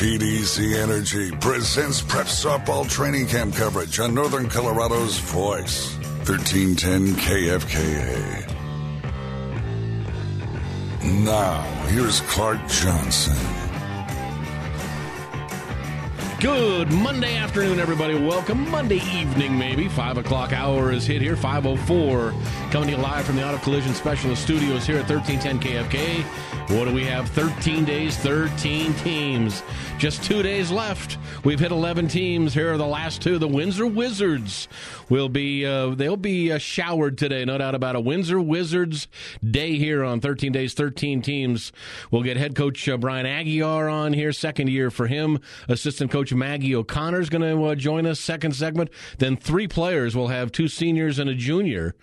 PDC Energy presents prep softball training camp coverage on Northern Colorado's voice, 1310 KFKA. Now, here's Clark Johnson. Good Monday afternoon, everybody. Welcome. Monday evening, maybe. 5 o'clock hour is hit here. 5.04. Coming to you live from the Auto Collision Specialist Studios here at 1310 KFK. What do we have? 13 days, 13 teams. Just two days left. We've hit 11 teams. Here are the last two. The Windsor Wizards will be, uh, they'll be uh, showered today, no doubt about it. Windsor Wizards day here on 13 days, 13 teams. We'll get head coach uh, Brian Aguiar on here, second year for him. Assistant coach Maggie O'Connor is going to uh, join us, second segment. Then three players will have two seniors and a junior.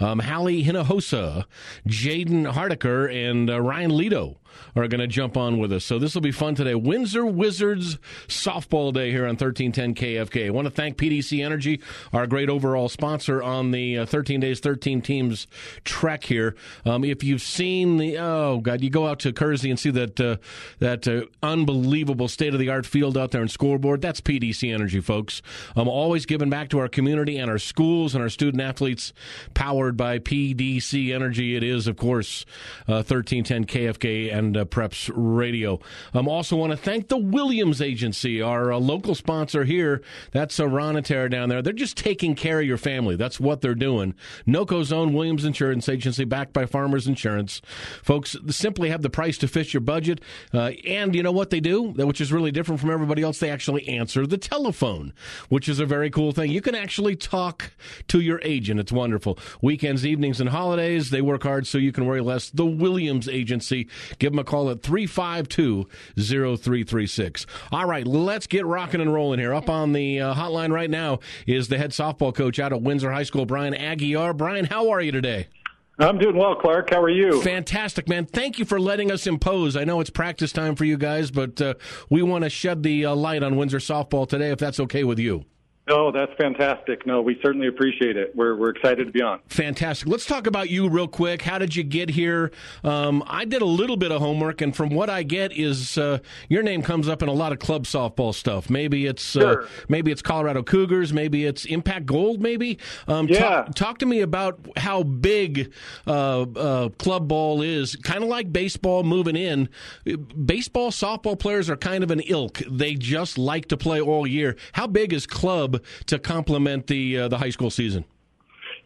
Um, Halleigh Hinojosa, Jaiden Harteker, and uh, Ryan Leto are going to jump on with us. So this will be fun today. Windsor Wizards softball day here on 1310 KFK. I want to thank PDC Energy, our great overall sponsor on the uh, 13 days, 13 teams trek here. Um, if you've seen the oh god, you go out to Kersey and see that uh, that uh, unbelievable state of the art field out there and scoreboard. That's PDC Energy, folks. I'm always giving back to our community and our schools and our student athletes, powered by PDC Energy. It is, of course, 1310 uh, KFK and uh, Preps Radio. I um, also want to thank the Williams Agency, our uh, local sponsor here. That's uh, Ron and Tara down there. They're just taking care of your family. That's what they're doing. NOCO's own Williams Insurance Agency, backed by Farmers Insurance. Folks simply have the price to fit your budget. Uh, and you know what they do, which is really different from everybody else? They actually answer the telephone, which is a very cool thing. You can actually talk to your agent. It's wonderful. Weekends, evenings, and holidays, they work hard so you can worry less. The Williams Agency. Give them a call at 352 0336. All right, let's get rocking and rolling here. Up on the uh, hotline right now is the head softball coach out of Windsor High School, Brian Aguiar. Brian, how are you today? I'm doing well, Clark. How are you? Fantastic, man. Thank you for letting us impose. I know it's practice time for you guys, but uh, we want to shed the uh, light on Windsor softball today, if that's okay with you. Oh, that's fantastic. No, we certainly appreciate it. We're, we're excited to be on. Fantastic. Let's talk about you real quick. How did you get here? Um, I did a little bit of homework, and from what I get is uh, your name comes up in a lot of club softball stuff. Maybe it's uh, sure. uh, maybe it's Colorado Cougars. Maybe it's Impact Gold. Maybe. Um, yeah. Talk, talk, to me about how big uh, uh club ball is. Kind of like baseball moving in. Baseball, softball players are kind of an ilk. They just like to play all year. How big is club? To complement the uh, the high school season?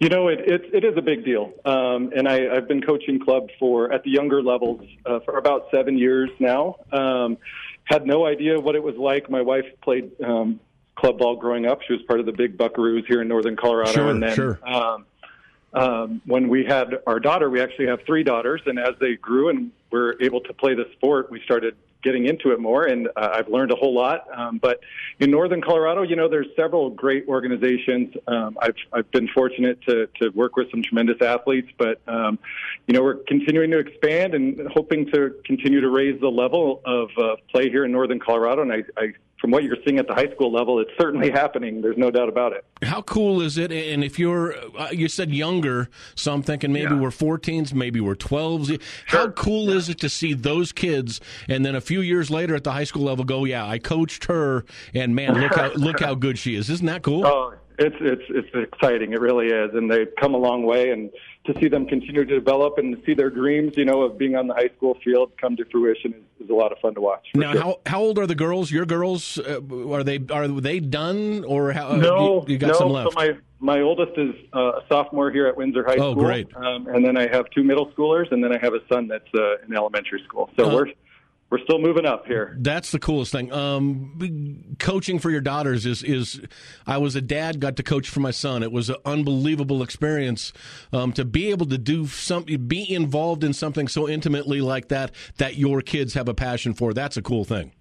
You know, it, it, it is a big deal. Um, and I, I've been coaching club for at the younger levels uh, for about seven years now. Um, had no idea what it was like. My wife played um, club ball growing up. She was part of the big Buckaroos here in northern Colorado. Sure, and then sure. um, um, when we had our daughter, we actually have three daughters. And as they grew and were able to play the sport, we started getting into it more, and uh, I've learned a whole lot. Um, but in northern Colorado, you know, there's several great organizations. Um, I've I've been fortunate to to work with some tremendous athletes, but um, you know, we're continuing to expand and hoping to continue to raise the level of uh, play here in northern Colorado. And I, I from what you're seeing at the high school level, it's certainly happening. There's no doubt about it. How cool is it? And if you're, uh, you said younger, so I'm thinking maybe yeah. we're 14s, maybe we're 12s. Sure. How cool yeah. is it to see those kids, and then a few years later at the high school level, go, yeah, I coached her, and man, look how look how good she is. Isn't that cool? Oh, it's it's it's exciting. It really is, and they've come a long way. And to see them continue to develop and see their dreams, you know, of being on the high school field come to fruition is, is a lot of fun to watch. Now, sure. how how old are the girls? Your girls uh, are they are they done or how? No, you, you got no. some left. So my my oldest is uh, a sophomore here at Windsor High oh, School. Oh, great! Um, and then I have two middle schoolers, and then I have a son that's uh, in elementary school. So uh, we're we're still moving up here. That's the coolest thing. Um, coaching for your daughters is is. I was a dad, got to coach for my son. It was an unbelievable experience um, to be able to do something, be involved in something so intimately like that that your kids have a passion for. That's a cool thing.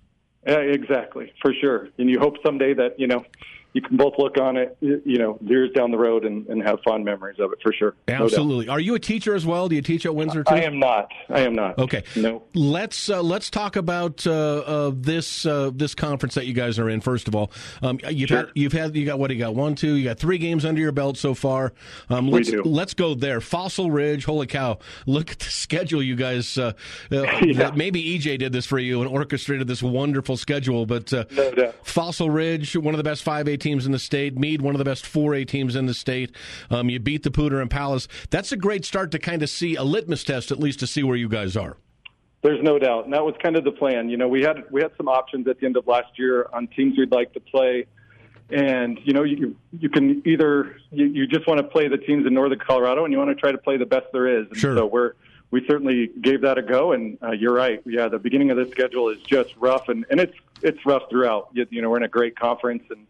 Yeah, exactly, for sure. And you hope someday that you know you can both look on it, you know, years down the road and, and have fond memories of it for sure. Absolutely. No Are you a teacher as well? Do you teach at Windsor too? I am not. I am not. Okay. No. Let's uh, let's talk about uh, uh, this uh, this conference that you guys are in. First of all, um, you've sure. had you've had you got what do you got one two you got three games under your belt so far. Um, let's we do. let's go there. Fossil Ridge. Holy cow! Look at the schedule, you guys. Uh, yeah. Maybe EJ did this for you and orchestrated this wonderful schedule. But no. Fossil Ridge, one of the best five A teams in the state. Mead, one of the best 4A teams in the state. Um, you beat the Poudre Palace. That's a great start to kind of see a litmus test, at least to see where you guys are. There's no doubt, and that was kind of the plan. You know, we had we had some options at the end of last year on teams we'd like to play, and you know, you you can either you, you just want to play the teams in northern Colorado, and you want to try to play the best there is. And sure. So we're we certainly gave that a go, and uh, you're right. Yeah, the beginning of the schedule is just rough, and and it's it's rough throughout. You, you know, we're in a great conference, and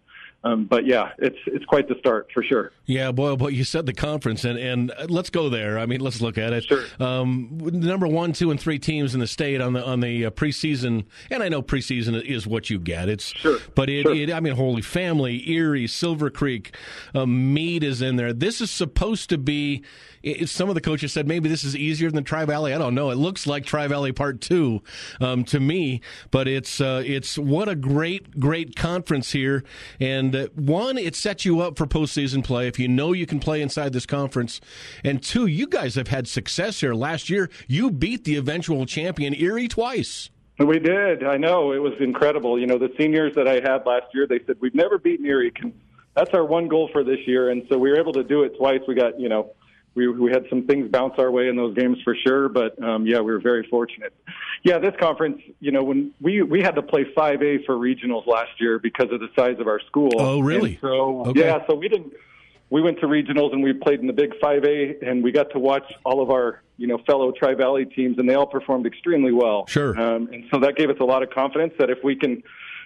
um, but yeah, it's it's quite the start for sure. Yeah, boy, boy, you said the conference, and and let's go there. I mean, let's look at it. Sure. Um, number one, two, and three teams in the state on the on the uh, preseason, and I know preseason is what you get. It's sure, but it, sure. it I mean, Holy Family, Erie, Silver Creek, um, Mead is in there. This is supposed to be. It, some of the coaches said maybe this is easier than Tri Valley. I don't know. It looks like Tri Valley Part Two um, to me, but it's uh, it's what a great great conference here, and one it sets you up for postseason play if you know you can play inside this conference, and two you guys have had success here. Last year you beat the eventual champion Erie twice. We did. I know it was incredible. You know the seniors that I had last year, they said we've never beaten Erie. That's our one goal for this year, and so we were able to do it twice. We got you know we we had some things bounce our way in those games for sure, but um, yeah, we were very fortunate. Yeah, this conference, you know, when we we had to play 5A for regionals last year because of the size of our school. Oh, really? And so okay. yeah, so we didn't. We went to regionals and we played in the big 5A, and we got to watch all of our you know fellow Tri Valley teams, and they all performed extremely well. Sure. Um, and so that gave us a lot of confidence that if we can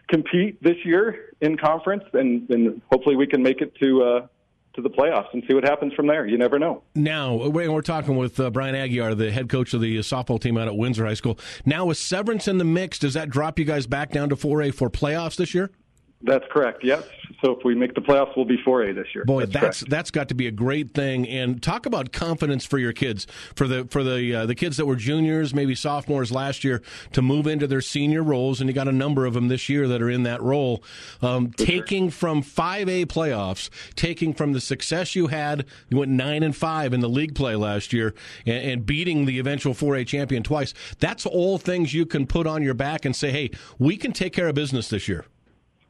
compete this year in conference, then then hopefully we can make it to. Uh, to the playoffs and see what happens from there. You never know. Now, we're talking with uh, Brian Aguiar, the head coach of the softball team out at Windsor High School. Now, with Severance in the mix, does that drop you guys back down to 4A for playoffs this year? That's correct. Yes. So if we make the playoffs, we'll be 4A this year. Boy, that's that's, that's got to be a great thing. And talk about confidence for your kids, for the for the uh, the kids that were juniors, maybe sophomores last year, to move into their senior roles. And you got a number of them this year that are in that role. Um, taking sure. from 5A playoffs, taking from the success you had, you went nine and five in the league play last year, and, and beating the eventual 4A champion twice. That's all things you can put on your back and say, hey, we can take care of business this year.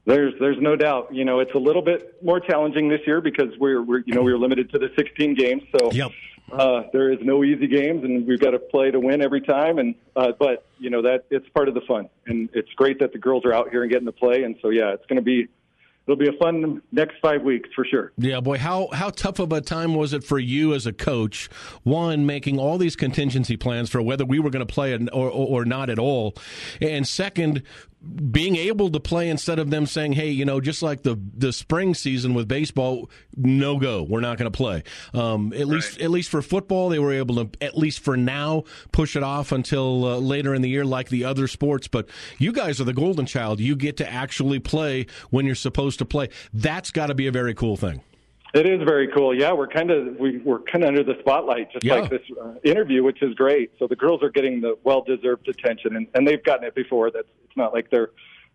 There's there's no doubt. You know, it's a little bit more challenging this year because we're, we're you know we were limited to the 16 games, so yep. uh, there is no easy games, and we've got to play to win every time. And uh, but you know that it's part of the fun, and it's great that the girls are out here and getting to play. And so yeah, it's going to be it'll be a fun next five weeks for sure. Yeah, boy, how how tough of a time was it for you as a coach? One, making all these contingency plans for whether we were going to play or, or, or not at all, and second, being able to play instead of them saying, "Hey, you know, just like the the spring season with baseball, no go, we're not going to play." Um, at right. least, at least for football, they were able to, at least for now, push it off until uh, later in the year, like the other sports. But you guys are the golden child; you get to actually play when you're supposed to play. That's got to be a very cool thing. It is very cool. Yeah, we're kind of we, we're kind of under the spotlight, just yeah. like this uh, interview, which is great. So the girls are getting the well-deserved attention, and, and they've gotten it before. That's it's not like they're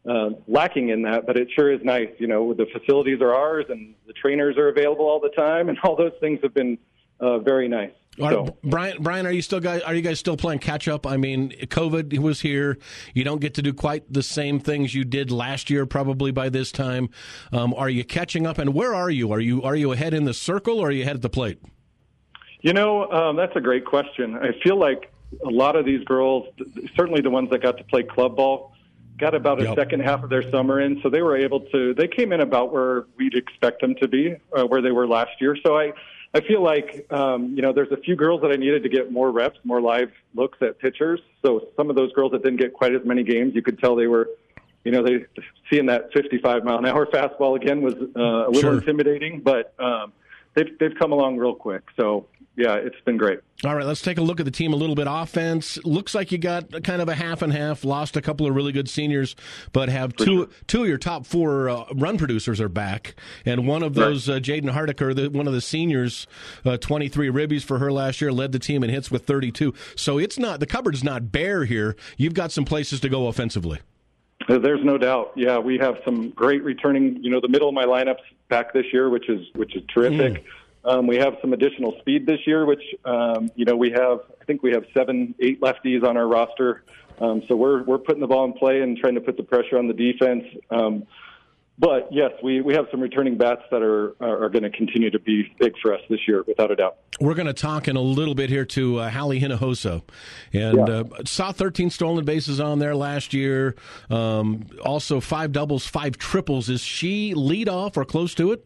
uh, lacking in that, but it sure is nice. You know, the facilities are ours, and the trainers are available all the time, and all those things have been uh, very nice. Are, So- Brian, Brian, are you still guys? Are you guys still playing catch up? I mean, COVID was here. You don't get to do quite the same things you did last year, probably by this time. Um, are you catching up? And where are you? Are you are you ahead in the circle, or are you ahead at the plate? You know, um, that's a great question. I feel like a lot of these girls, certainly the ones that got to play club ball, got about a Yep. second half of their summer in, so they were able to. They came in about where we'd expect them to be, uh, where they were last year. So I, I feel like um, you know, there's a few girls that I needed to get more reps, more live looks at pitchers. So some of those girls that didn't get quite as many games, you could tell they were. You know, they seeing that 55 mile an hour fastball again was uh, a little Sure. intimidating, but um, they've they've come along real quick. So yeah, it's been great. All right, let's take a look at the team a little bit. Offense looks like you got kind of a half and half. Lost a couple of really good seniors, but have two sure. two of your top four uh, run producers are back, and one of those, right. uh, Jaiden Harteker, the, one of the seniors, uh, twenty three ribbies for her last year, led the team in hits with thirty two. So it's not the cupboard's not bare here. You've got some places to go offensively. There's no doubt. Yeah, we have some great returning. You know, the middle of my lineups back this year, which is which is terrific. Mm. Um, we have some additional speed this year, which um, you know we have. I think we have seven, eight lefties on our roster. Um, so we're we're putting the ball in play and trying to put the pressure on the defense. Um, but yes, we, we have some returning bats that are are, are going to continue to be big for us this year, without a doubt. We're going to talk in a little bit here to uh, Halleigh Hinojosa, and yeah. uh, saw 13 stolen bases on there last year. Um, also five doubles, five triples. Is she lead off or close to it?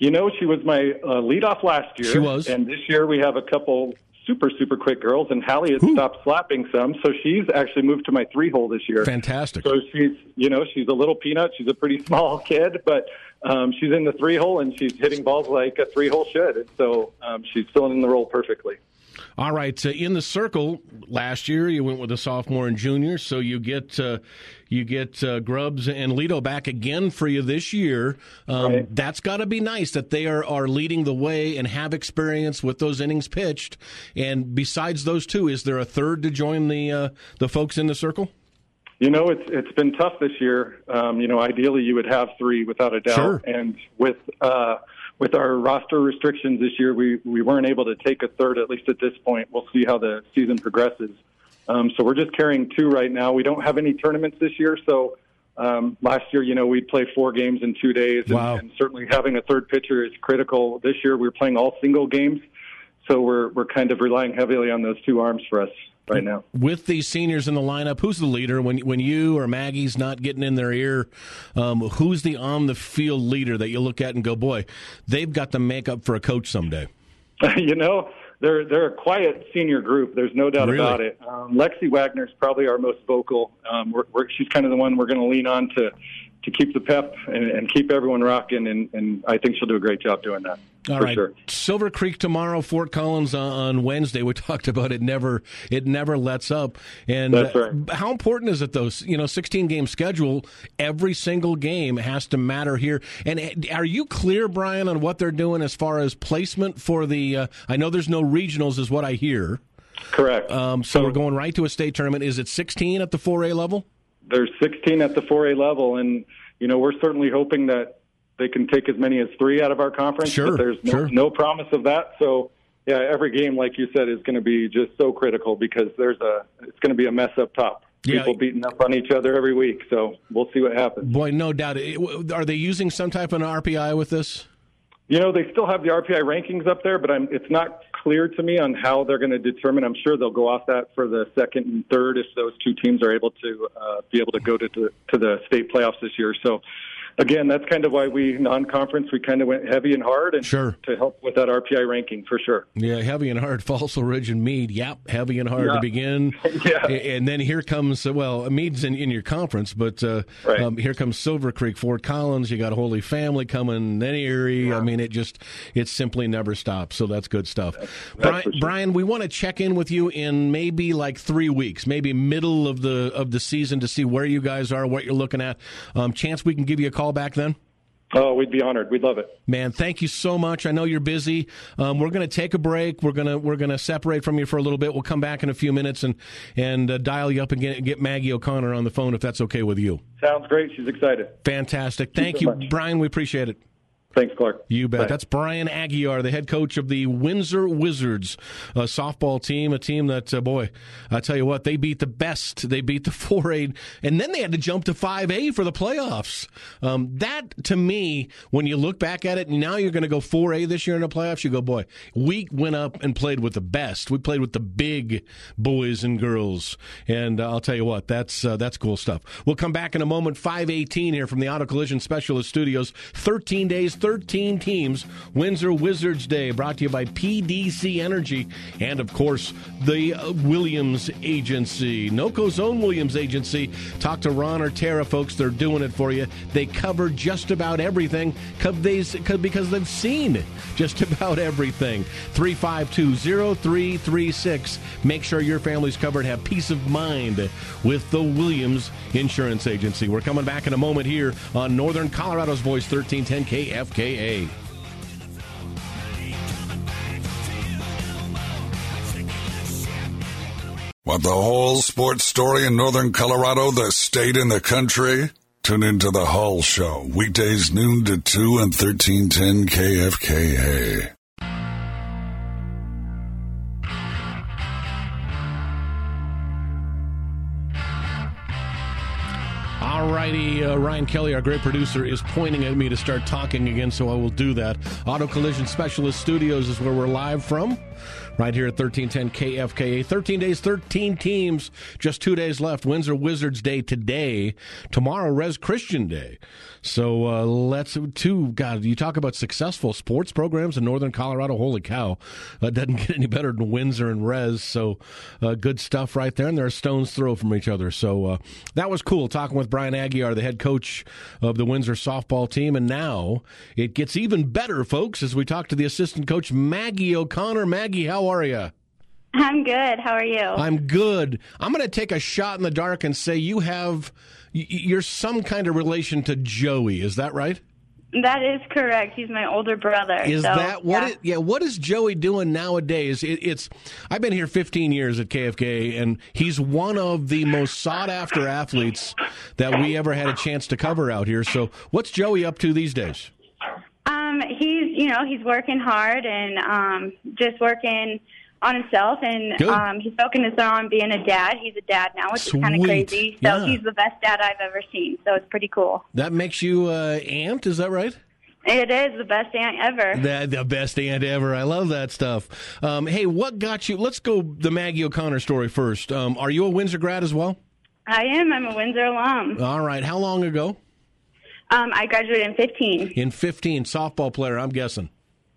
You know, she was my uh, leadoff last year. She was, and this year we have a couple super super quick girls, and Halleigh has Ooh. stopped slapping some, so she's actually moved to my three hole this year. Fantastic. So she's you know she's a little peanut. She's a pretty small kid, but um, she's in the three hole and she's hitting balls like a three hole should, and so um, she's filling in the role perfectly. All right, uh, in the circle last year, you went with a sophomore and junior, so you get uh, you get uh, Grubbs and Leto back again for you this year. Um, right. That's got to be nice that they are are leading the way and have experience with those innings pitched. And besides those two, is there a third to join the uh, the folks in the circle? You know, it's it's been tough this year. Um, you know, ideally you would have three without a doubt, sure. and with uh, with our roster restrictions this year, we, we weren't able to take a third, at least at this point. We'll see how the season progresses. Um, so we're just carrying two right now. We don't have any tournaments this year. So um, last year, you know, we'd play four games in two days. And, wow. and certainly having a third pitcher is critical. This year, we're playing all single games. So we're, we're kind of relying heavily on those two arms for us right now. With these seniors in the lineup, who's the leader? When when you or Maggie's not getting in their ear, um, who's the on the field leader that you look at and go, boy, they've got the makeup for a coach someday? you know, they're they're a quiet senior group. There's no doubt really? about it. Um, Lexi Wagner is probably our most vocal. Um, we're, we're, she's kind of the one we're going to lean on to to keep the pep and, and keep everyone rocking. And, and I think she'll do a great job doing that. All right, sure. Silver Creek tomorrow, Fort Collins on Wednesday. We talked about it. Never, it never lets up. And That's right. how important is it though? You know, sixteen game schedule. Every single game has to matter here. And eh, are you clear, Brian, on what they're doing as far as placement for the? Uh, I know there's no regionals, is what I hear. Correct. Um, so, so we're going right to a state tournament. Is it sixteen at the four A level? There's 16 at the 4A level, and you know we're certainly hoping that they can take as many as three out of our conference. Sure, but there's no, sure. no promise of that. So yeah, every game, like you said, is going to be just so critical because there's a it's going to be a mess up top. Yeah. People beating up on each other every week. So we'll see what happens. Boy, no doubt. Are they using some type of an RPI with this? You know, they still have the RPI rankings up there, but I'm, it's not clear to me on how they're going to determine. I'm sure they'll go off that for the second and third if those two teams are able to uh, be able to go to, to to the state playoffs this year. So again, that's kind of why we non-conference we kind of went heavy and hard, and sure to help with that RPI ranking for sure. Yeah, heavy and hard. Fossil Ridge and Mead. Yep, heavy and hard yeah. to begin. yeah, and then here comes well, Mead's in, in your conference, but uh, right. um, here comes Silver Creek, Fort Collins. You got Holy Family coming, then Erie. Yeah. I mean, it just it simply never stops. So that's good stuff. That's, Brian, sure. Brian, we want to check in with you in maybe like three weeks, maybe middle of the of the season to see where you guys are, what you're looking at. Um, chance we can give you a call back then. Oh, we'd be honored. We'd love it. Man, thank you so much. I know you're busy. Um, we're going to take a break. We're going to we're going to separate from you for a little bit. We'll come back in a few minutes and and uh, dial you up and get, get Maggie O'Connor on the phone if that's okay with you. Sounds great. She's excited. Fantastic. Thank you, so Brian. We appreciate it. Thanks, Clark. You bet. Bye. That's Brian Aguiar, the head coach of the Windsor Wizards a softball team, a team that, uh, boy, I tell you what, they beat the best. They beat the 4A, and then they had to jump to 5A for the playoffs. Um, that, to me, when you look back at it, and now you're going to go 4A this year in the playoffs, you go, boy, we went up and played with the best. We played with the big boys and girls. And uh, I'll tell you what, that's, uh, that's cool stuff. We'll come back in a moment. 518 here from the Auto Collision Specialist Studios. 13 days 13 teams. Windsor Wizards Day brought to you by PDC Energy and, of course, the uh, Williams Agency. NOCO's own Williams Agency. Talk to Ron or Tara, folks. They're doing it for you. They cover just about everything because they've seen just about everything. 352 0336. Make sure your family's covered. Have peace of mind with the Williams Insurance Agency. We're coming back in a moment here on Northern Colorado's Voice 1310 KFKA. Want the whole sports story in Northern Colorado, the state and the country? Tune into the Hall Show, weekdays noon to 2 and 1310 KFKA. Righty, uh, Ryan Kelly, our great producer, is pointing at me to start talking again, so I will do that. Auto Collision Specialist Studios is where we're live from right here at 1310 KFKA. 13 days, 13 teams, just two days left. Windsor Wizards Day today. Tomorrow, Res Christian Day. So uh, let's, two, God, you talk about successful sports programs in Northern Colorado. Holy cow. That doesn't get any better than Windsor and Res. So uh, good stuff right there. And they're a stone's throw from each other. So uh, that was cool talking with Brian Aguiar, the head coach of the Windsor softball team. And now it gets even better, folks, as we talk to the assistant coach, Maggie O'Connor. Maggie, how are you? I'm good. How are you? I'm good. I'm going to take a shot in the dark and say you have you're some kind of relation to Joey. Is that right? That is correct. He's my older brother. Is so, that what? Yeah. It, yeah. What is Joey doing nowadays? It, it's. I've been here 15 years at KFK, and he's one of the most sought after athletes that we ever had a chance to cover out here. So, what's Joey up to these days? Um, he's you know he's working hard and um, just working on himself, and um, he's focusing on being a dad. He's a dad now, which Sweet. is kind of crazy. So yeah. he's the best dad I've ever seen. So it's pretty cool. That makes you uh, aunt, is that right? It is the best aunt ever. The, the best aunt ever. I love that stuff. Um, hey, what got you? Let's go the Maggie O'Connor story first. Um, are you a Windsor grad as well? I am. I'm a Windsor alum. All right. How long ago? Um, I graduated in 15. In 15, softball player, I'm guessing.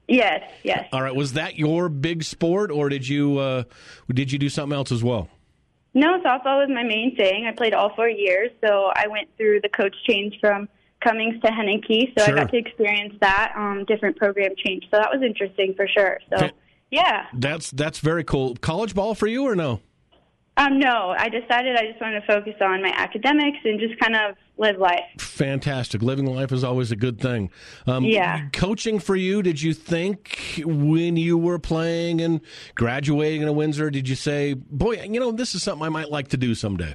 Yes, yes. All right. Was that your big sport, or did you uh, did you do something else as well? No, softball was my main thing. I played all four years, so I went through the coach change from Cummings to Henneke, so Sure. I got to experience that um, different program change. So that was interesting for sure. So Okay. yeah, That's that's very cool. College ball for you or no? Um, no, I decided I just wanted to focus on my academics and just kind of live life. Fantastic. Living life is always a good thing. Um, Yeah. Coaching for you, did you think when you were playing and graduating in Windsor, did you say, boy, you know, this is something I might like to do someday?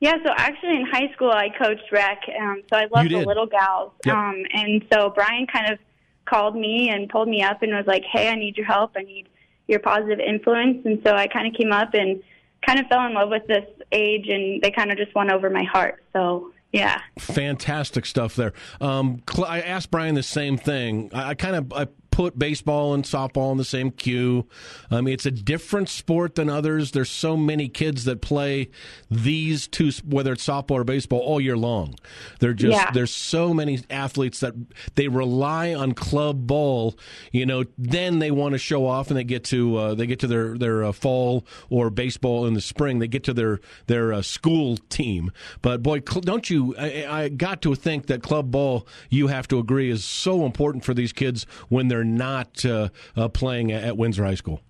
Yeah, so actually in high school I coached rec, um, so I loved the little gals. Yep. Um, and so Brian kind of called me and pulled me up and was like, "Hey, I need your help. I need your positive influence." And so I kind of came up and kind of fell in love with this age, and they kind of just won over my heart. So yeah. Fantastic stuff there. Um, I asked Brian the same thing. I, I kind of I put baseball and softball in the same queue. I mean, it's a different sport than others. There's so many kids that play these two, whether it's softball or baseball, all year long. They're just Yeah. there's so many athletes that they rely on club ball. You know, then they want to show off and they get to uh, they get to their their uh, fall or baseball in the spring. They get to their their uh, school team. But boy, cl- don't you? I, I got to think that club ball. You have to agree is so important for these kids when they're not uh, uh, playing at Windsor High School.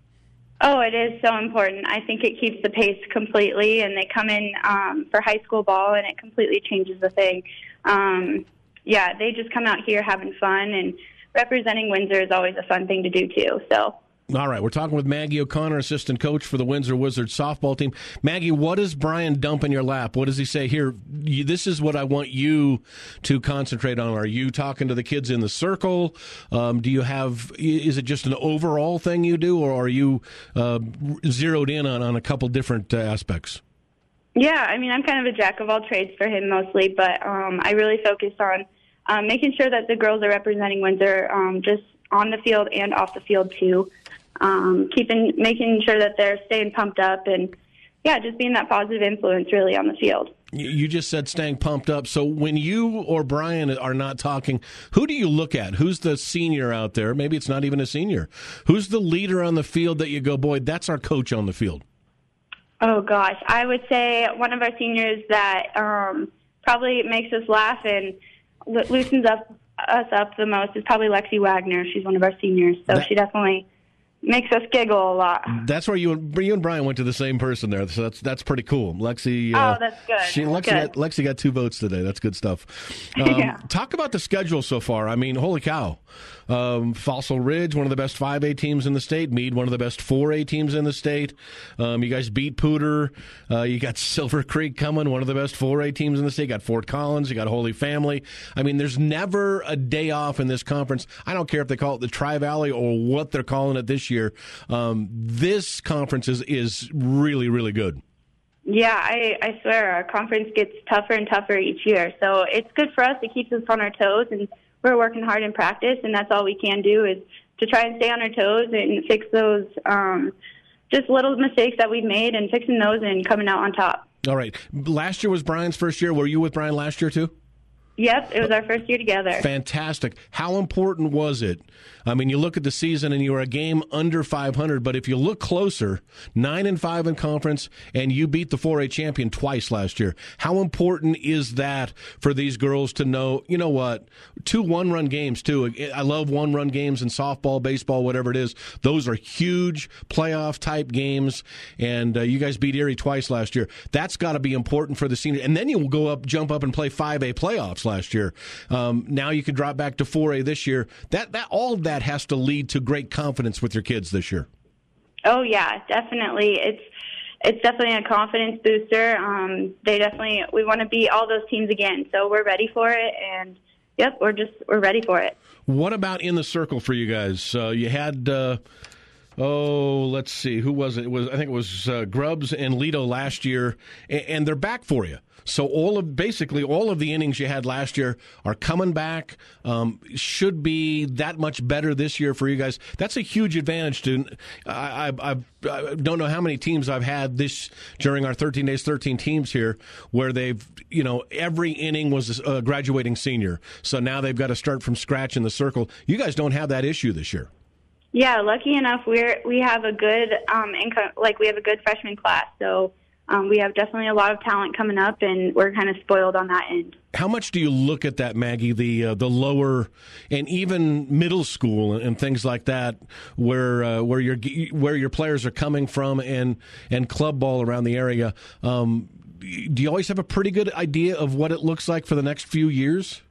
Oh, it is so important. I think it keeps the pace completely, and they come in um, for high school ball, and it completely changes the thing. Um, yeah, they just come out here having fun, and representing Windsor is always a fun thing to do too. So, All right, we're talking with Maggie O'Connor, assistant coach for the Windsor Wizards softball team. Maggie, what does Brian dump in your lap? What does he say here? You, this is what I want you to concentrate on. Are you talking to the kids in the circle? Um, do you have? Is it just an overall thing you do, or are you uh, zeroed in on, on a couple different uh, aspects? yeah, I mean, I'm kind of a jack of all trades for him mostly, but um, I really focus on um, making sure that the girls are representing Windsor um, just on the field and off the field too. Um, keeping, making sure that they're staying pumped up, and yeah, just being that positive influence really on the field. You just said staying pumped up. So when you or Brian are not talking, who do you look at? Who's the senior out there? Maybe it's not even a senior. Who's the leader on the field that you go, boy, that's our coach on the field? Oh gosh, I would say one of our seniors that um, probably makes us laugh and loosens up us up the most is probably Lexi Wagner. She's one of our seniors, so that, she definitely makes us giggle a lot. That's where you and you and Brian went to the same person there, so that's that's pretty cool. Lexi. Uh, oh, that's good. She, Lexi, good. Got, Lexi got two votes today. That's good stuff. Um, yeah. Talk about the schedule so far. I mean, holy cow! Um, Fossil Ridge, one of the best 5A teams in the state. Mead, one of the best 4A teams in the state. Um, you guys beat Poudre. Uh, you got Silver Creek coming, one of the best 4A teams in the state. You got Fort Collins. You got Holy Family. I mean, there's never a day off in this conference. I don't care if they call it the Tri Valley or what they're calling it this year. Um, this conference is, is really, really good. Yeah, I, I swear our conference gets tougher and tougher each year. So it's good for us. It keeps us on our toes and we're working hard in practice, and that's all we can do is to try and stay on our toes and fix those um, just little mistakes that we've made and fixing those and coming out on top. All right. Last year was Brian's first year. Were you with Brian last year too? Yep, it was our first year together. Fantastic. How important was it? I mean, you look at the season and you were a game under 500, but if you look closer, 9 and 5 in conference and you beat the 4A champion twice last year. How important is that for these girls to know, you know what? Two one-run games too. I love one-run games in softball, baseball, whatever it is. Those are huge playoff type games and uh, you guys beat Erie twice last year. That's got to be important for the senior. And then you will go up jump up and play 5A playoffs last year. Um, now you can drop back to 4A this year. That that all that has to lead to great confidence with your kids this year. Oh yeah, definitely. It's it's definitely a confidence booster. Um, they definitely we want to beat all those teams again, so we're ready for it. And yep, we're just we're ready for it. What about in the circle for you guys? Uh, you had. Uh, oh, let's see, who was it? it was I think it was uh, Grubbs and Leto last year, and, and, they're back for you. So all of basically all of the innings you had last year are coming back. Um, should be that much better this year for you guys. That's a huge advantage. To I, I, I don't know how many teams I've had this during our 13 days, 13 teams here, where they've you know every inning was a graduating senior. So now they've got to start from scratch in the circle. You guys don't have that issue this year. Yeah, lucky enough, we're we have a good um income, like we have a good freshman class. So um, we have definitely a lot of talent coming up, and we're kind of spoiled on that end. How much do you look at that, Maggie? The uh, the lower and even middle school and, things like that, where uh, where your where your players are coming from, and and club ball around the area. Um, do you always have a pretty good idea of what it looks like for the next few years?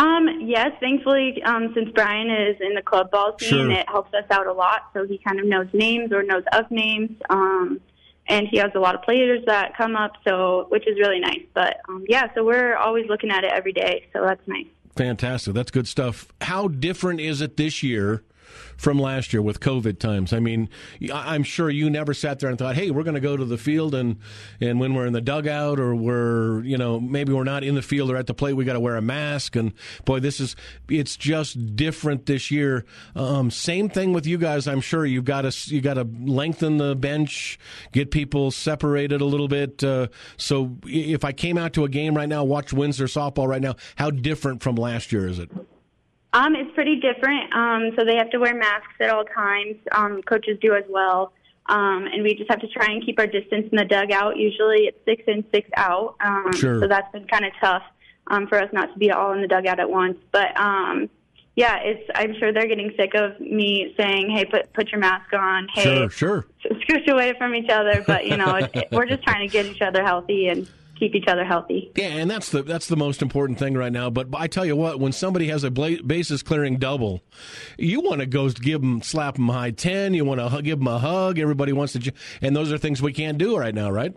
Um, yes, thankfully, um, since Brian is in the club ball scene, sure. it helps us out a lot. So he kind of knows names or knows of names. Um, and he has a lot of players that come up, so which is really nice. But um, yeah, so we're always looking at it every day, so that's nice. Fantastic. That's good stuff. How different is it this year from last year with COVID times. I mean, I'm sure you never sat there and thought, "Hey, we're going to go to the field and and when we're in the dugout or we're you know maybe we're not in the field or at the plate, we got to wear a mask." And boy, this is it's just different this year. Um, same thing with you guys. I'm sure you've got to you got to lengthen the bench, get people separated a little bit. Uh, so if I came out to a game right now, watch Windsor softball right now, how different from last year is it? Um, it's pretty different. Um, so they have to wear masks at all times. Um, coaches do as well. Um, and we just have to try and keep our distance in the dugout. Usually it's six in, six out. Um, sure. So that's been kind of tough um, for us not to be all in the dugout at once. But um, yeah, it's. I'm sure they're getting sick of me saying, "Hey, put put your mask on." Hey, sure, sure. Scooch away from each other. But you know, it, we're just trying to get each other healthy and keep each other healthy. Yeah, and that's the that's the most important thing right now. But I tell you what, when somebody has a bla- bases clearing double, you want to go give them slap them high ten. You want to give them a hug. Everybody wants to, and those are things we can't do right now, right?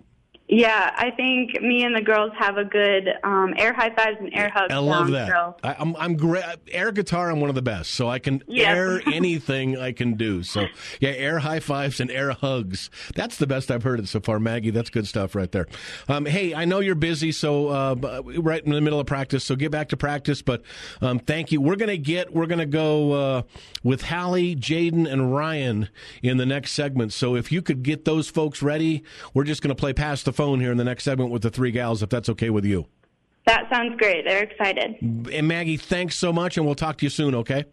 Yeah, I think me and the girls have a good um, air high fives and air hugs. I love that. So. I, am I'm, I'm great. Air guitar, I'm one of the best, so I can air anything I can do. So yeah, air high fives and air hugs. That's the best I've heard it so far, Maggie. That's good stuff right there. Um, hey, I know you're busy, so uh, right in the middle of practice, so get back to practice. But um, thank you. We're gonna get. We're gonna go uh, with Halleigh, Jaiden, and Ryan in the next segment. So if you could get those folks ready, we're just gonna play past the phone phone here in the next segment with the three gals, if that's okay with you. That sounds great. They're excited. And Maggie, thanks so much, and we'll talk to you soon, okay?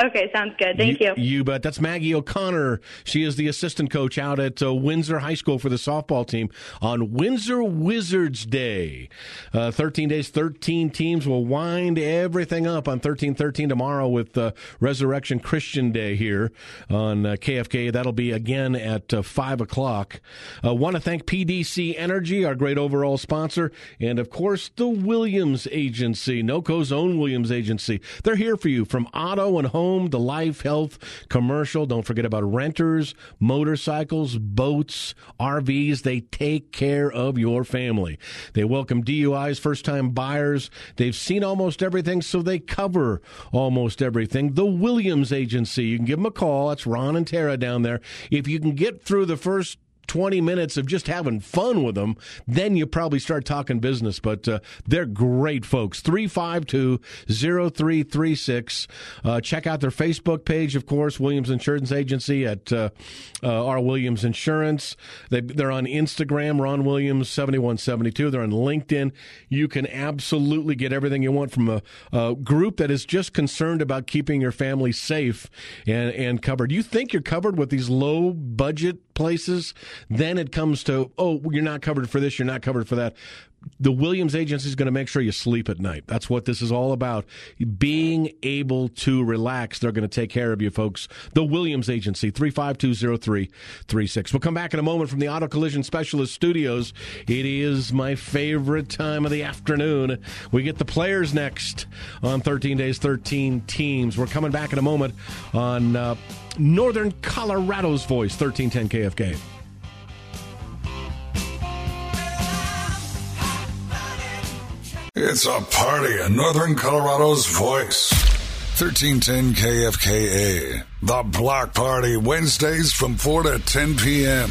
Okay, sounds good. Thank you. You, you bet. That's Maggie O'Connor. She is the assistant coach out at uh, Windsor High School for the softball team on Windsor Wizards Day. Uh, 13 days, 13 teams will wind everything up on 13 13 tomorrow with uh, Resurrection Christian Day here on uh, KFK. That'll be again at uh, 5 o'clock. I want to thank PDC Energy, our great overall sponsor, and of course, the Williams Agency, NOCO's own Williams Agency. They're here for you from auto and home home, the life, health, commercial. Don't forget about renters, motorcycles, boats, RVs. They take care of your family. They welcome DUIs, first time buyers. They've seen almost everything, so they cover almost everything. The Williams Agency. You can give them a call. That's Ron and Tara down there. If you can get through the first 20 minutes of just having fun with them, then you probably start talking business. But uh, they're great folks. 352 0336. Uh, check out their Facebook page, of course, Williams Insurance Agency at uh, uh R. Williams Insurance. They, they're on Instagram, Ron Williams 7172. They're on LinkedIn. You can absolutely get everything you want from a, a group that is just concerned about keeping your family safe and, and covered. You think you're covered with these low budget places? Then it comes to, oh, you're not covered for this, you're not covered for that the Williams agency is going to make sure you sleep at night. That's what this is all about. Being able to relax. They're going to take care of you, folks. The Williams agency, 3520336. We'll come back in a moment from the Auto Collision Specialist Studios. It is my favorite time of the afternoon. We get the players next on 13 Days, 13 Teams. We're coming back in a moment on uh, Northern Colorado's Voice, 1310 KFK. It's a party in Northern Colorado's voice. 1310 KFKA. The Block Party, Wednesdays from 4 to 10 p.m.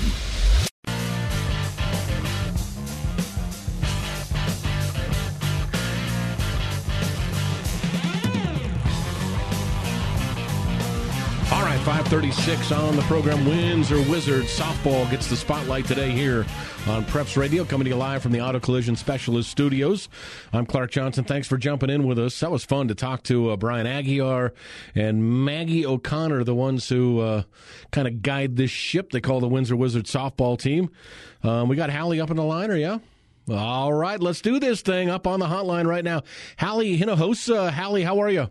All right, 536 on the program. Windsor Wizards softball gets the spotlight today here on Preps Radio, coming to you live from the Auto Collision Specialist Studios. I'm Clark Johnson. Thanks for jumping in with us. That was fun to talk to uh, Brian Aguiar and Maggie O'Connor, the ones who uh, kind of guide this ship they call the Windsor Wizards softball team. Um, we got Halleigh up in the liner, yeah? All right, let's do this thing up on the hotline right now. Halleigh Hinojosa. Halleigh, how are you?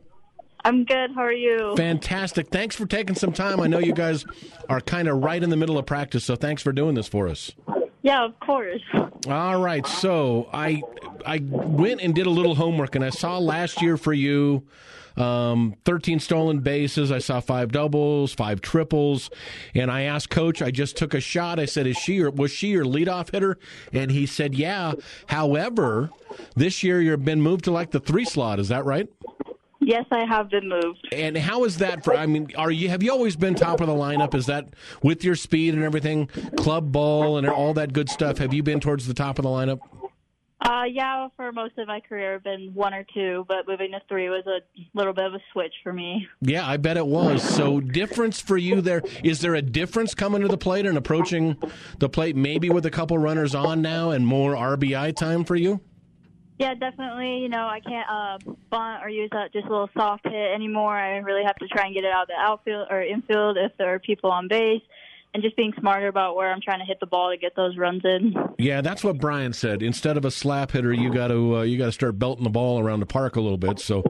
I'm good. How are you? Fantastic. Thanks for taking some time. I know you guys are kind of right in the middle of practice, so thanks for doing this for us. Yeah, of course. All right. So I I went and did a little homework, and I saw last year for you. Um, 13 stolen bases. I saw five doubles, five triples, and I asked coach. I just took a shot. I said, "Is she or was she your leadoff hitter?" And he said, "Yeah." However, this year you've been moved to like the three slot. Is that right? Yes, I have been moved. And how is that for? I mean, are you have you always been top of the lineup? Is that with your speed and everything, club ball and all that good stuff? Have you been towards the top of the lineup? Uh, yeah, for most of my career, I've been one or two, but moving to three was a little bit of a switch for me. Yeah, I bet it was. So, difference for you there is there a difference coming to the plate and approaching the plate, maybe with a couple runners on now and more RBI time for you? Yeah, definitely. You know, I can't uh, bunt or use that just a little soft hit anymore. I really have to try and get it out of the outfield or infield if there are people on base and just being smarter about where I'm trying to hit the ball to get those runs in. Yeah, that's what Brian said. Instead of a slap hitter, you got to uh, you got to start belting the ball around the park a little bit. So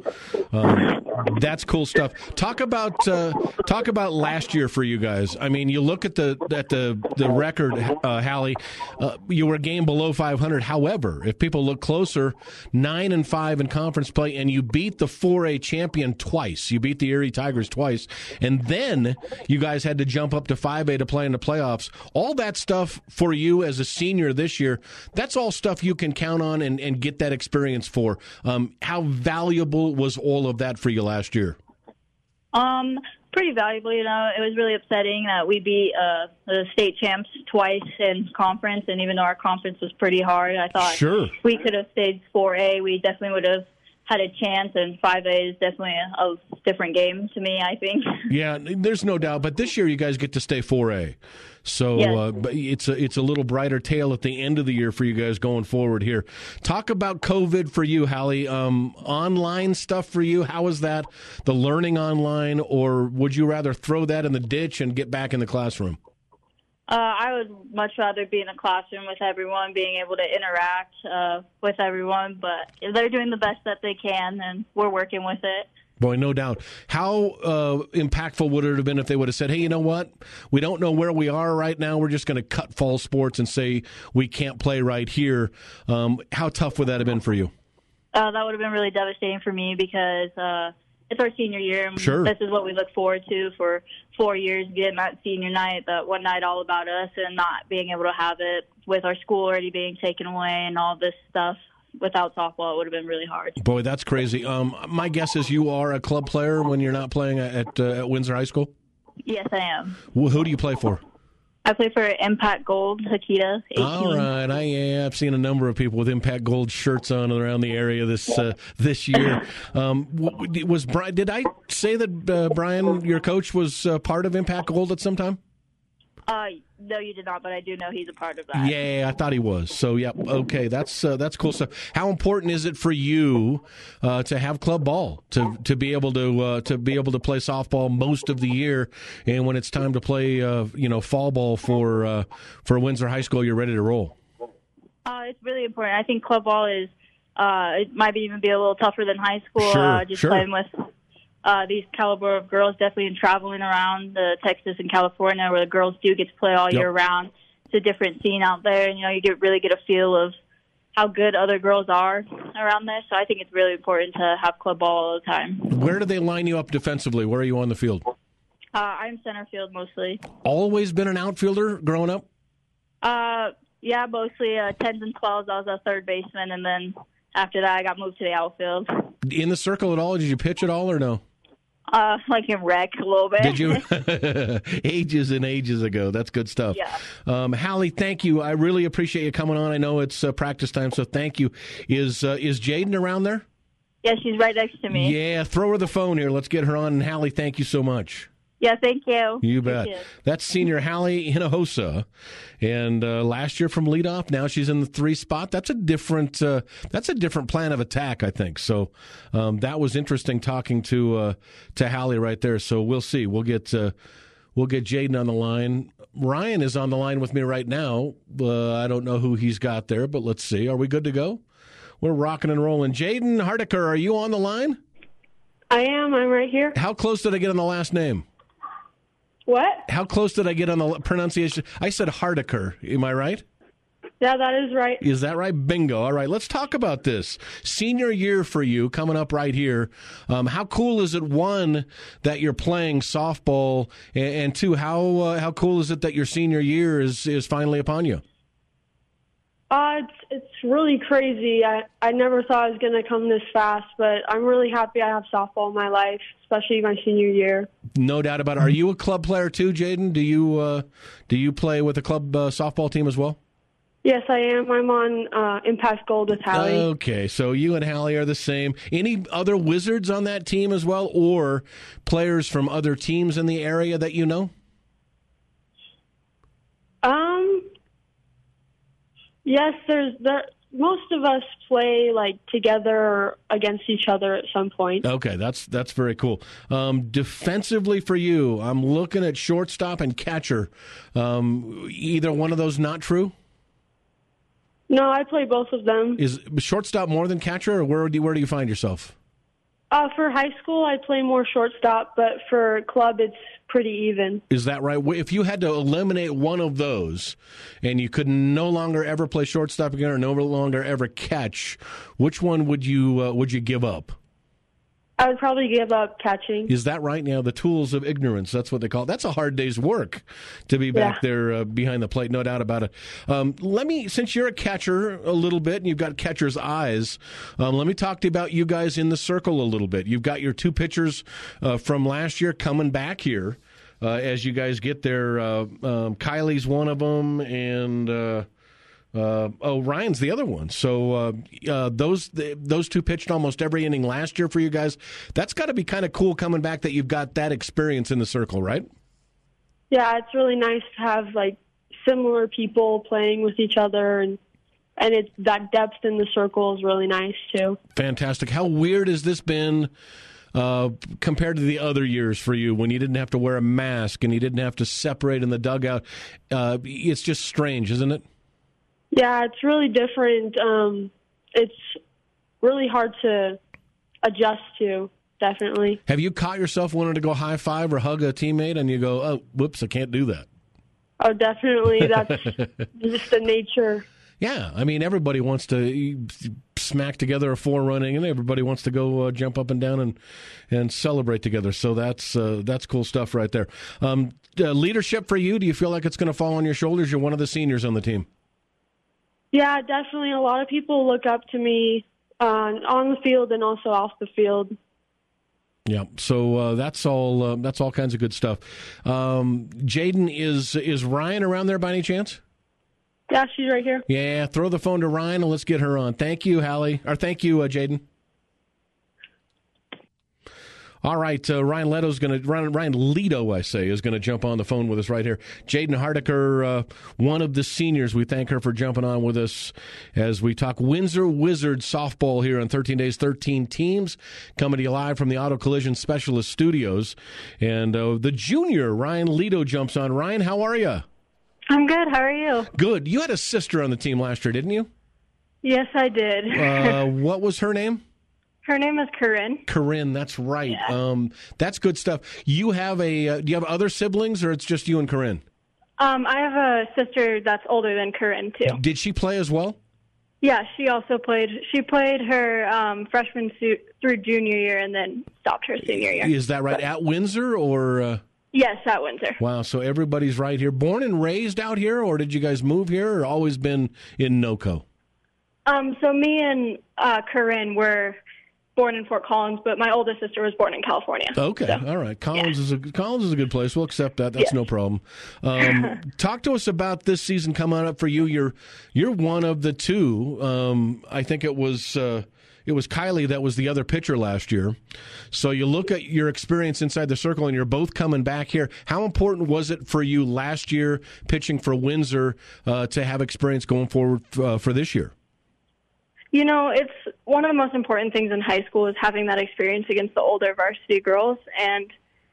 um, that's cool stuff. Talk about uh, talk about last year for you guys. I mean, you look at the at the the record, uh, Halleigh. Uh, you were a game below 500. However, if people look closer, nine and five in conference play, and you beat the 4A champion twice. You beat the Erie Tigers twice, and then you guys had to jump up to 5A to play in the playoffs. All that stuff for you as a senior this year, that's all stuff you can count on and, and get that experience for. Um, how valuable was all of that for you last year? Um, pretty valuable. You know, it was really upsetting that we beat uh, the state champs twice in conference, and even though our conference was pretty hard, I thought sure. we could have stayed 4A. We definitely would have had a chance, and 5A is definitely a, a different game to me, I think. Yeah, there's no doubt. But this year, you guys get to stay 4A. So Yes. uh, but it's a it's a little brighter tale at the end of the year for you guys going forward here. Talk about COVID for you, Halleigh. Um, online stuff for you. How is that? The learning online, or would you rather throw that in the ditch and get back in the classroom? Uh, I would much rather be in a classroom with everyone, being able to interact uh, with everyone. But they're doing the best that they can, and we're working with it. Boy, no doubt. How uh, impactful would it have been if they would have said, "Hey, you know what? We don't know where we are right now. We're just going to cut fall sports and say we can't play right here." Um, how tough would that have been for you? Uh, that would have been really devastating for me because uh, it's our senior year. And Sure. This is what we look forward to for four years, getting that senior night, that one night all about us, and not being able to have it with our school already being taken away and all this stuff. Without softball, it would have been really hard. Boy, that's crazy. Um, my guess is you are a club player when you're not playing at, uh, at Windsor High School. Yes, I am. Wh- Who do you play for? I play for Impact Gold, Hakita, 18. All right, I yeah, I've seen a number of people with Impact Gold shirts on around the area this uh, this year. Um, was Brian? Did I say that uh, Brian, your coach, was uh, part of Impact Gold at some time? Uh, no, you did not, but I do know he's a part of that. Yeah, I thought he was. So, yeah, okay, that's uh, that's cool stuff. How important is it for you uh, to have club ball to to be able to uh, to be able to play softball most of the year, and when it's time to play, uh, you know, fall ball for uh, for Windsor High School, you're ready to roll. Uh, it's really important. I think club ball is, uh, it might even be a little tougher than high school. Sure, uh, just sure. playing with uh, these caliber of girls, definitely in traveling around uh, Texas and California, where the girls do get to play all Yep. year round. It's a different scene out there, and you know you get really get a feel of how good other girls are around there. So I think it's really important to have club ball all the time. Where do they line you up defensively? Where are you on the field? Uh, I'm center field mostly. Always been an outfielder growing up. Uh, yeah, mostly uh, tens and twelves. I was a third baseman, and then after that, I got moved to the outfield. In the circle at all? Did you pitch at all or no? Uh, like in rec a little bit. Did you? ages and ages ago. That's good stuff. Yeah. Um, Halleigh, thank you. I really appreciate you coming on. I know it's uh, practice time, so thank you. Is uh, is Jaiden around there? yeah, she's right next to me. Yeah, throw her the phone here. Let's get her on. And Halleigh, thank you so much. Yeah, thank you. You bet. Appreciate it. That's senior Halleigh Hinojosa, and uh, last year from leadoff. Now she's in the three spot. That's a different. Uh, that's a different plan of attack, I think. So um, that was interesting talking to uh, to Halleigh right there. So we'll see. We'll get uh, we'll get Jaiden on the line. Ryan is on the line with me right now. Uh, I don't know who he's got there, but let's see. Are we good to go? We're rocking and rolling. Jaiden Harteker, are you on the line? I am. I'm right here. How close did I get on the last name? What? How close did I get on the pronunciation? I said Harteker. Am I right? Yeah, that is right. Is that right? Bingo. All right, let's talk about this. Senior year for you coming up right here. Um, how cool is it, one, that you're playing softball, and, and two, how uh, how cool is it that your senior year is, is finally upon you? Uh, it's it's really crazy. I I never thought it was gonna come this fast, but I'm really happy I have softball in my life, especially my senior year. No doubt about it. Are you a club player too, Jaiden? Do you uh, do you play with a club uh, softball team as well? Yes, I am. I'm on uh, Impact Gold with Halleigh. Okay, so you and Halleigh are the same. Any other Wizards on that team as well, or players from other teams in the area that you know? Um, yes, there's there. Most of us play like together against each other at some point. Okay, that's that's very cool. Um, defensively for you, I'm looking at shortstop and catcher. Um, either one of those not true? No, I play both of them. Is shortstop more than catcher, or where do you, where do you find yourself? Uh, for high school, I play more shortstop, but for club, it's pretty even. Is that right? If you had to eliminate one of those, and you could no longer ever play shortstop again, or no longer ever catch, which one would you uh, would you give up? I would probably give up catching. Is that right? Now the tools of ignorance. That's what they call. It. That's a hard day's work to be back Yeah. there uh, behind the plate. No doubt about it. Um, let me, since you're a catcher a little bit, and you've got catcher's eyes. Um, let me talk to you about you guys in the circle a little bit. You've got your two pitchers uh, from last year coming back here. Uh, as you guys get there, uh, um, Kylie's one of them, and uh, oh, Ryan's the other one. So uh, uh, those those two pitched almost every inning last year for you guys. That's got to be kind of cool coming back that you've got that experience in the circle, right? Yeah, it's really nice to have like similar people playing with each other and and it's that depth in the circle is really nice too. Fantastic. How weird has this been uh, compared to the other years for you when you didn't have to wear a mask and you didn't have to separate in the dugout? Uh, it's just strange, isn't it? Yeah, it's really different. Um, it's really hard to adjust to. Definitely. Have you caught yourself wanting to go high five or hug a teammate and you go, oh, whoops, I can't do that? Oh, definitely. That's just the nature. Yeah, I mean, everybody wants to smack together a four running, and everybody wants to go uh, jump up and down and and celebrate together. So that's uh, that's cool stuff right there. Um, uh, leadership for you? Do you feel like it's going to fall on your shoulders? You're one of the seniors on the team. Yeah, definitely. A lot of people look up to me uh, on the field and also off the field. Yeah, so uh, that's all. Uh, that's all kinds of good stuff. Um, Jaiden is is Ryan around there by any chance? Yeah, she's right here. Yeah, throw the phone to Ryan and let's get her on. Thank you, Halleigh. Or thank you, uh, Jaiden. All right, uh, Ryan Leto's going to Ryan, Ryan Leto, I say, is going to jump on the phone with us right here. Jaiden Harteker, uh, one of the seniors. We thank her for jumping on with us as we talk Windsor Wizards softball here on 13 days, 13 teams, coming to you live from the Auto Collision Specialist Studios. And uh, the junior Ryan Leto jumps on. Ryan, how are you? I'm good. How are you? Good. You had a sister on the team last year, didn't you? Yes, I did. uh, what was her name? Her name is Corinne. Corinne, that's right. Yeah. Um, that's good stuff. You have a? Uh, do you have other siblings, or it's just you and Corinne? Um, I have a sister that's older than Corinne too. Did she play as well? Yeah, she also played. She played her um, freshman su- through junior year, and then stopped her senior year. Is that right? But, at Windsor, or? Uh... Yes, at Windsor. Wow, so everybody's right here. Born and raised out here, or did you guys move here, or always been in NoCo? Um, so me and uh, Corinne were born in Fort Collins, but my oldest sister was born in California. Okay, so, all right. Collins yeah. is a Collins is a good place. We'll accept that. That's yes. no problem. Um, talk to us about this season coming up for you. You're you're one of the two. Um, I think it was. Uh, it was Kylie that was the other pitcher last year. So you look at your experience inside the circle, and you're both coming back here. How important was it for you last year pitching for Windsor uh, to have experience going forward uh, for this year? You know, it's one of the most important things in high school is having that experience against the older varsity girls. And,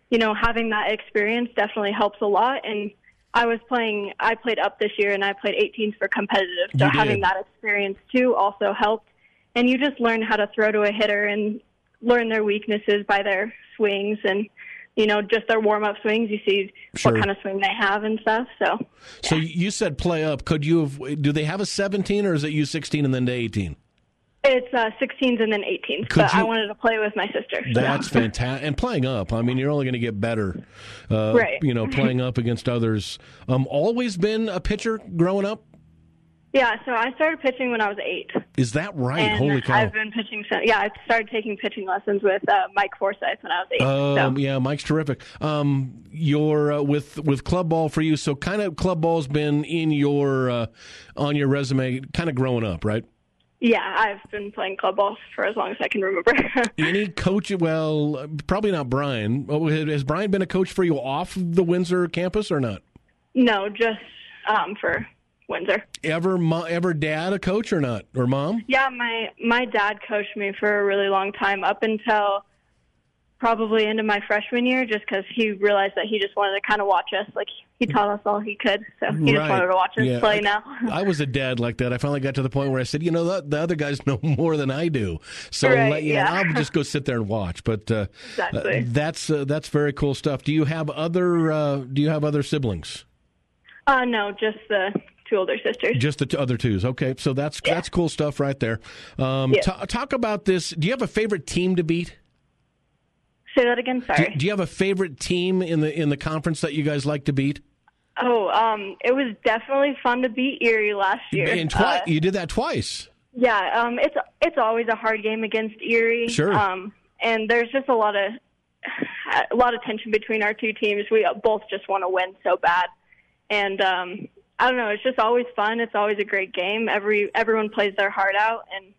you know, having that experience definitely helps a lot. And I was playing, I played up this year and I played 18s for competitive. So having that experience too also helped. And you just learn how to throw to a hitter and learn their weaknesses by their swings and, you know, just their warm up swings. You see sure. what kind of swing they have and stuff. So, so you said play up. Could you have? Do they have a 17 or is it you 16 and then to 18? It's uh, 16s and then 18s. Could but you, I wanted to play with my sister. So. That's fantastic. And playing up, I mean, you're only going to get better. Uh, right. You know, playing up against others. Um, always been a pitcher growing up. Yeah, so I started pitching when I was eight. Is that right? And Holy cow! I've been pitching since. Yeah, I started taking pitching lessons with uh, Mike Forsyth when I was eight. Um, so. Yeah, Mike's terrific. Um, you're uh, with with club ball for you. So kind of club ball's been in your uh, on your resume, kind of growing up, right? Yeah, I've been playing club ball for as long as I can remember. Any coach? Well, probably not Brian. Oh, has Brian been a coach for you off the Windsor campus or not? No, just um, for Windsor. Ever, ever dad a coach or not, or mom? Yeah, my my dad coached me for a really long time up until probably into my freshman year just because he realized that he just wanted to kind of watch us. Like he taught us all he could, so he right. just wanted to watch us yeah. play. Now I was a dad like that. I finally got to the point where I said, you know, the, the other guys know more than I do, so right, let, yeah, yeah. I'll just go sit there and watch. But uh, exactly. uh, that's uh, that's very cool stuff. Do you have other uh, Do you have other siblings? Uh, no, just the two older sisters. Just the two other twos. Okay, so that's yeah. that's cool stuff right there. Um, t- talk about this. Do you have a favorite team to beat? Say that again. Sorry. Do, do, you have a favorite team in the in the conference that you guys like to beat? Oh, um, it was definitely fun to beat Erie last year. And twi- uh, you did that twice. Yeah, um, it's it's always a hard game against Erie. Sure. Um, and there's just a lot of a lot of tension between our two teams. We both just want to win so bad, and um, I don't know. It's just always fun. It's always a great game. Every everyone plays their heart out, and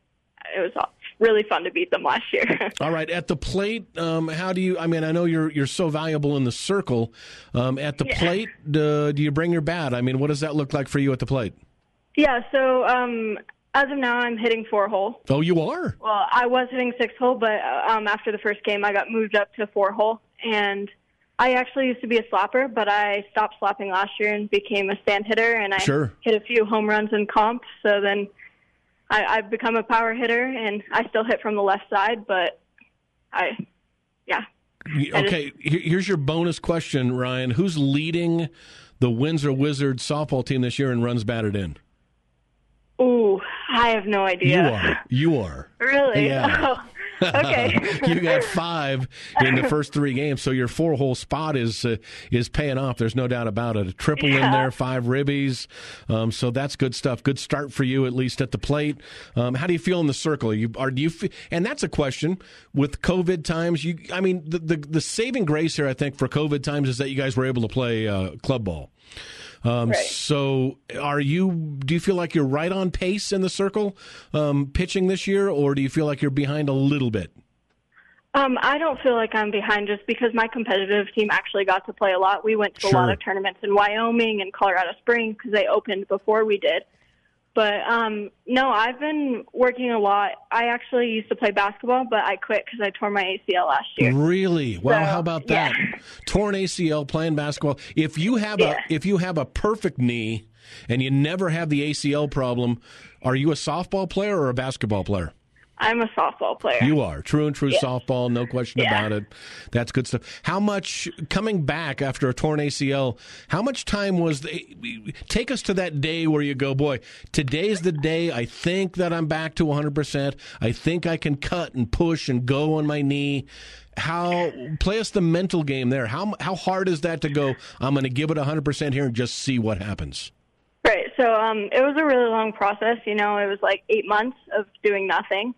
it was really fun to beat them last year. All right, at the plate, um, how do you? I mean, I know you're you're so valuable in the circle. Um, at the Yeah. plate, uh, do you bring your bat? I mean, what does that look like for you at the plate? yeah, so um, as of now, I'm hitting four hole. Oh, you are. Well, I was hitting six hole, but uh, um, after the first game, I got moved up to four hole, and I actually used to be a slapper, but I stopped slapping last year and became a stand hitter, and I Sure. hit a few home runs in comp. So then I, I've become a power hitter, and I still hit from the left side, but I, yeah. Okay, here- here's your bonus question, Ryan. Who's leading the Windsor Wizards softball team this year and runs batted in? Ooh, I have no idea. You are. You are. Really? Yeah. Oh, okay. you got five in the first three games, so your four hole spot is uh, is paying off. There's no doubt about it. A triple in there, five ribbies, um, so that's good stuff. Good start for you, at least at the plate. Um, how do you feel in the circle? Are you are do you? And that's a question with COVID times. You, I mean, the, the the saving grace here, I think, for COVID times is that you guys were able to play uh, club ball. Um, Right. So, are you? Do you feel like you're right on pace in the circle um, pitching this year, or do you feel like you're behind a little bit? Um, I don't feel like I'm behind just because my competitive team actually got to play a lot. We went to a lot of tournaments in Wyoming and Colorado Springs because they opened before we did. But um, no, I've been working a lot. I actually used to play basketball, but I quit because I tore my ACL last year. Really? Well, So, how about that? yeah. Torn ACL playing basketball. If you have Yeah. a if you have a perfect knee and you never have the ACL problem, are you a softball player or a basketball player? I'm a softball player. You are true and true softball, no question Yeah. about it. That's good stuff. How much coming back after a torn ACL? How much time was? The, take us to that day where you go, boy. Today's the day. I think that I'm back to 100. percent I think I can cut and push and go on my knee. How play us the mental game there? How how hard is that to go? I'm going to give it 100 percent here and just see what happens. Right. So um, it was a really long process. You know, it was like eight months of doing nothing,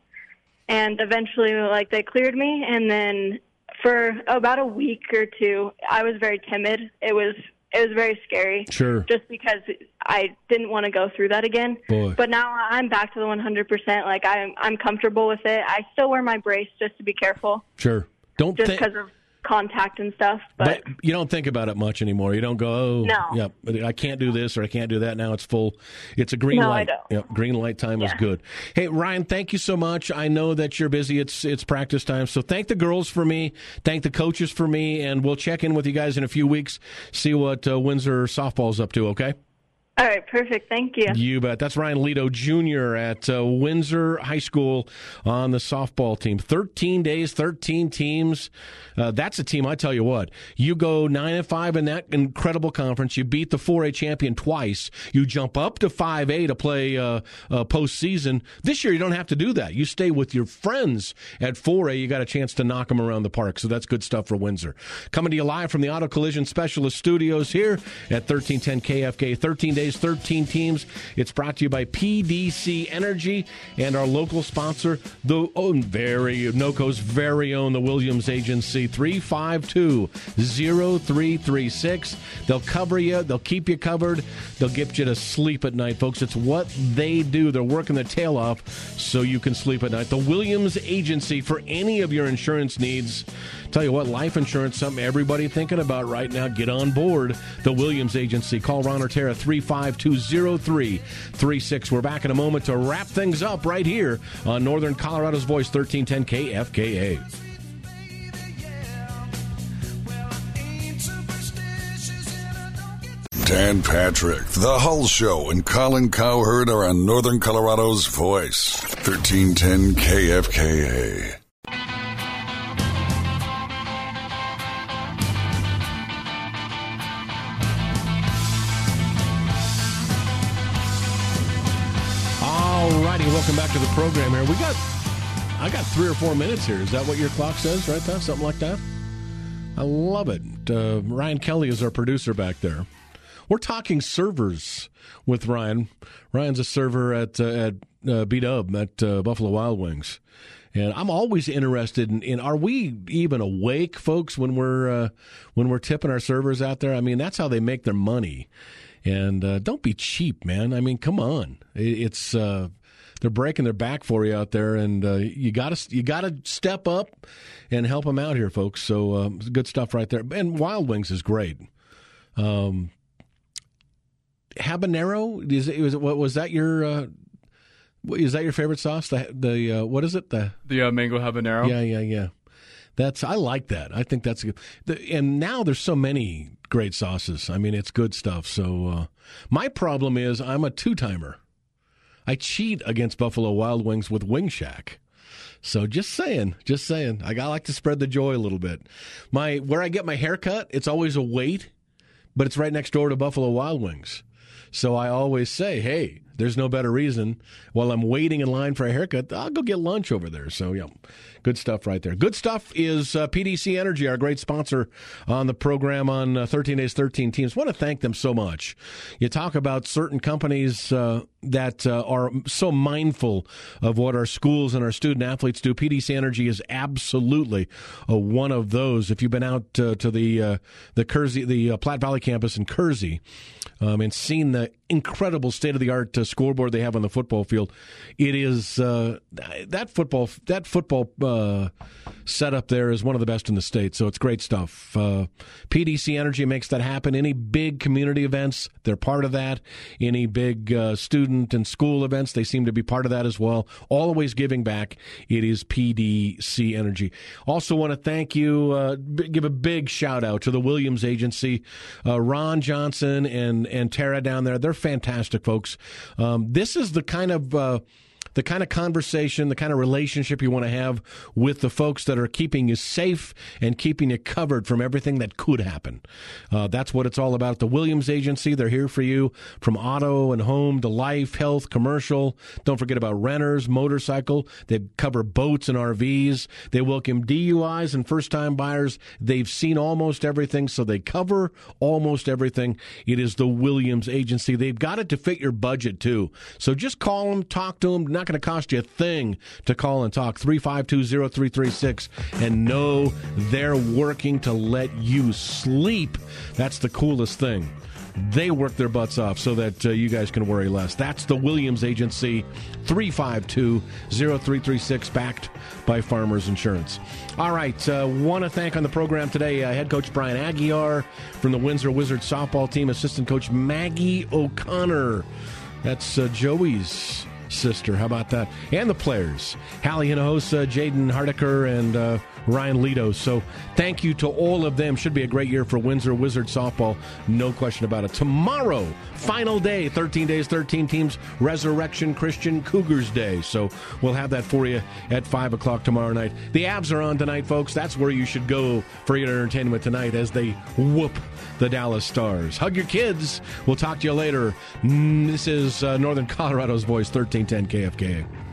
and eventually, like they cleared me, and then for about a week or two, I was very timid. It was it was very scary. Sure. Just because I didn't want to go through that again. Boy. But now I'm back to the 100%. Like I'm I'm comfortable with it. I still wear my brace just to be careful, Sure. Don't just because of contact and stuff. But, But you don't think about it much anymore. You don't go, oh, No. yep, I can't do this or I can't do that. Now it's full. It's a green No, I light. don't. Yep, green light time is good. Hey, Ryan, thank you so much. I know that you're busy. It's it's practice time, so thank the girls for me. Thank the coaches for me, and we'll check in with you guys in a few weeks. See what uh, Windsor softball's up to. Okay. All right, perfect. Thank you. You bet. That's Ryan Leto Jr. at uh, Windsor High School on the softball team. 13 days, 13 teams. Uh, that's a team, I tell you what. You go 9 and 5 in that incredible conference. You beat the 4A champion twice. You jump up to 5A to play uh, uh, postseason. This year, you don't have to do that. You stay with your friends at 4A. You got a chance to knock them around the park. So that's good stuff for Windsor. Coming to you live from the Auto Collision Specialist Studios here at 1310 KFKA. 13 days, 13 teams. It's brought to you by PDC Energy and our local sponsor, the oh, very NOCO's very own, the Williams Agency, 352 0336. They'll cover you, they'll keep you covered, they'll get you to sleep at night, folks. It's what they do. They're working their tail off so you can sleep at night. The Williams Agency for any of your insurance needs. Tell you what, life insurance, something everybody thinking about right now. Get on board. The Williams Agency. Call Ron Ortera 3520336. We're back in a moment to wrap things up right here on Northern Colorado's Voice 1310 KFKA. Dan Patrick, The Hull Show, and Colin Cowherd are on Northern Colorado's Voice, 1310 KFKA. Program here. We got, I got three or four minutes here. Is that what your clock says right there? Something like that? I love it. Uh, Ryan Kelly is our producer back there. We're talking servers with Ryan. Ryan's a server at uh, at uh, B Dub at uh, Buffalo Wild Wings, and I'm always interested in, in are we even awake, folks, when we're uh, when we're tipping our servers out there? I mean, that's how they make their money. And uh, don't be cheap, man. I mean, come on. It, it's uh, they're breaking their back for you out there, and uh, you got to you got to step up and help them out here, folks. So um, good stuff right there. And Wild Wings is great. Um, habanero is it, was it, what was that your uh, is that your favorite sauce? The the uh, what is it? The the uh, mango habanero. Yeah, yeah, yeah. That's I like that. I think that's good. The, and now there's so many great sauces. I mean, it's good stuff. So uh, my problem is I'm a two timer. I cheat against Buffalo Wild Wings with Wing Shack. So just saying, just saying. I like to spread the joy a little bit. My where I get my haircut, it's always a wait, but it's right next door to Buffalo Wild Wings. So I always say, hey, there's no better reason while I'm waiting in line for a haircut, I'll go get lunch over there. So, yeah, good stuff right there. Good stuff is uh, PDC Energy, our great sponsor on the program on uh, 13 Days, 13 Teams. want to thank them so much. You talk about certain companies uh, that uh, are so mindful of what our schools and our student athletes do. PDC Energy is absolutely uh, one of those. If you've been out uh, to the the Kersey, the Platte Valley campus in Kersey, um, and seen the incredible state of the art uh, scoreboard they have on the football field. It is uh, that football that football uh, setup there is one of the best in the state. So it's great stuff. Uh, PDC Energy makes that happen. Any big community events, they're part of that. Any big uh, student and school events, they seem to be part of that as well. Always giving back. It is PDC Energy. Also want to thank you. Uh, give a big shout out to the Williams Agency, Ron Johnson and and Tara down there. They're fantastic folks. Um, this is the kind of uh, the kind of conversation, the kind of relationship you want to have with the folks that are keeping you safe and keeping you covered from everything that could happen. Uh, that's what it's all about. The Williams Agency, they're here for you from auto and home to life, health, commercial. Don't forget about renters, motorcycle. They cover boats and RVs. They welcome DUIs and first time buyers. They've seen almost everything, so they cover almost everything. It is the Williams Agency. They've got it to fit your budget too. So just call them, talk to them. Not going to cost you a thing to call and talk 3520336 and know they're working to let you sleep. That's the coolest thing they work their butts off so that uh, you guys can worry less. That's the Williams Agency, 352 0336, backed by Farmers Insurance. All right, uh, want to thank on the program today uh, head coach Brian Aguiar from the Windsor Wizards softball team, assistant coach Maggie O'Connor. That's uh, Joey's sister. How about that? And the players, Halleigh Hinojosa, Jaiden Harteker, and uh, Ryan Leto. So thank you to all of them. Should be a great year for Windsor Wizard softball. No question about it. Tomorrow, final day, 13 days, 13 teams, Resurrection Christian Cougars Day. So we'll have that for you at 5 o'clock tomorrow night. The Avs are on tonight, folks. That's where you should go for your entertainment tonight as they whoop the Dallas Stars. Hug your kids. We'll talk to you later. Mm, this is uh, Northern Colorado's Voice, 1310 KFKA.